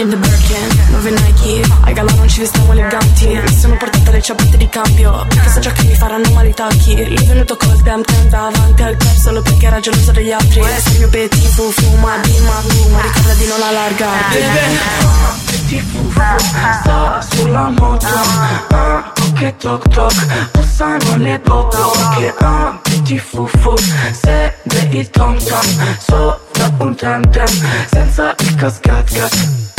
In the Birkin, nuove Nike Ai galà non ci vestiamo eleganti. Mi sono portata le ciabatte di cambio. Perché so già che mi faranno male i tacchi L'ho venuto col damn temp davanti al club Solo perché era geloso degli altri. Sei il mio petit fu fu ma bimma ma Ricorda di non allargarti. Eh, eh, eh. Petit fu fu Sta sulla moto. Ah, ok toc toc. Passano le bobo Che ah, petit fu fu Segue il tom tom. Sopra un tem tem Senza il cascat cat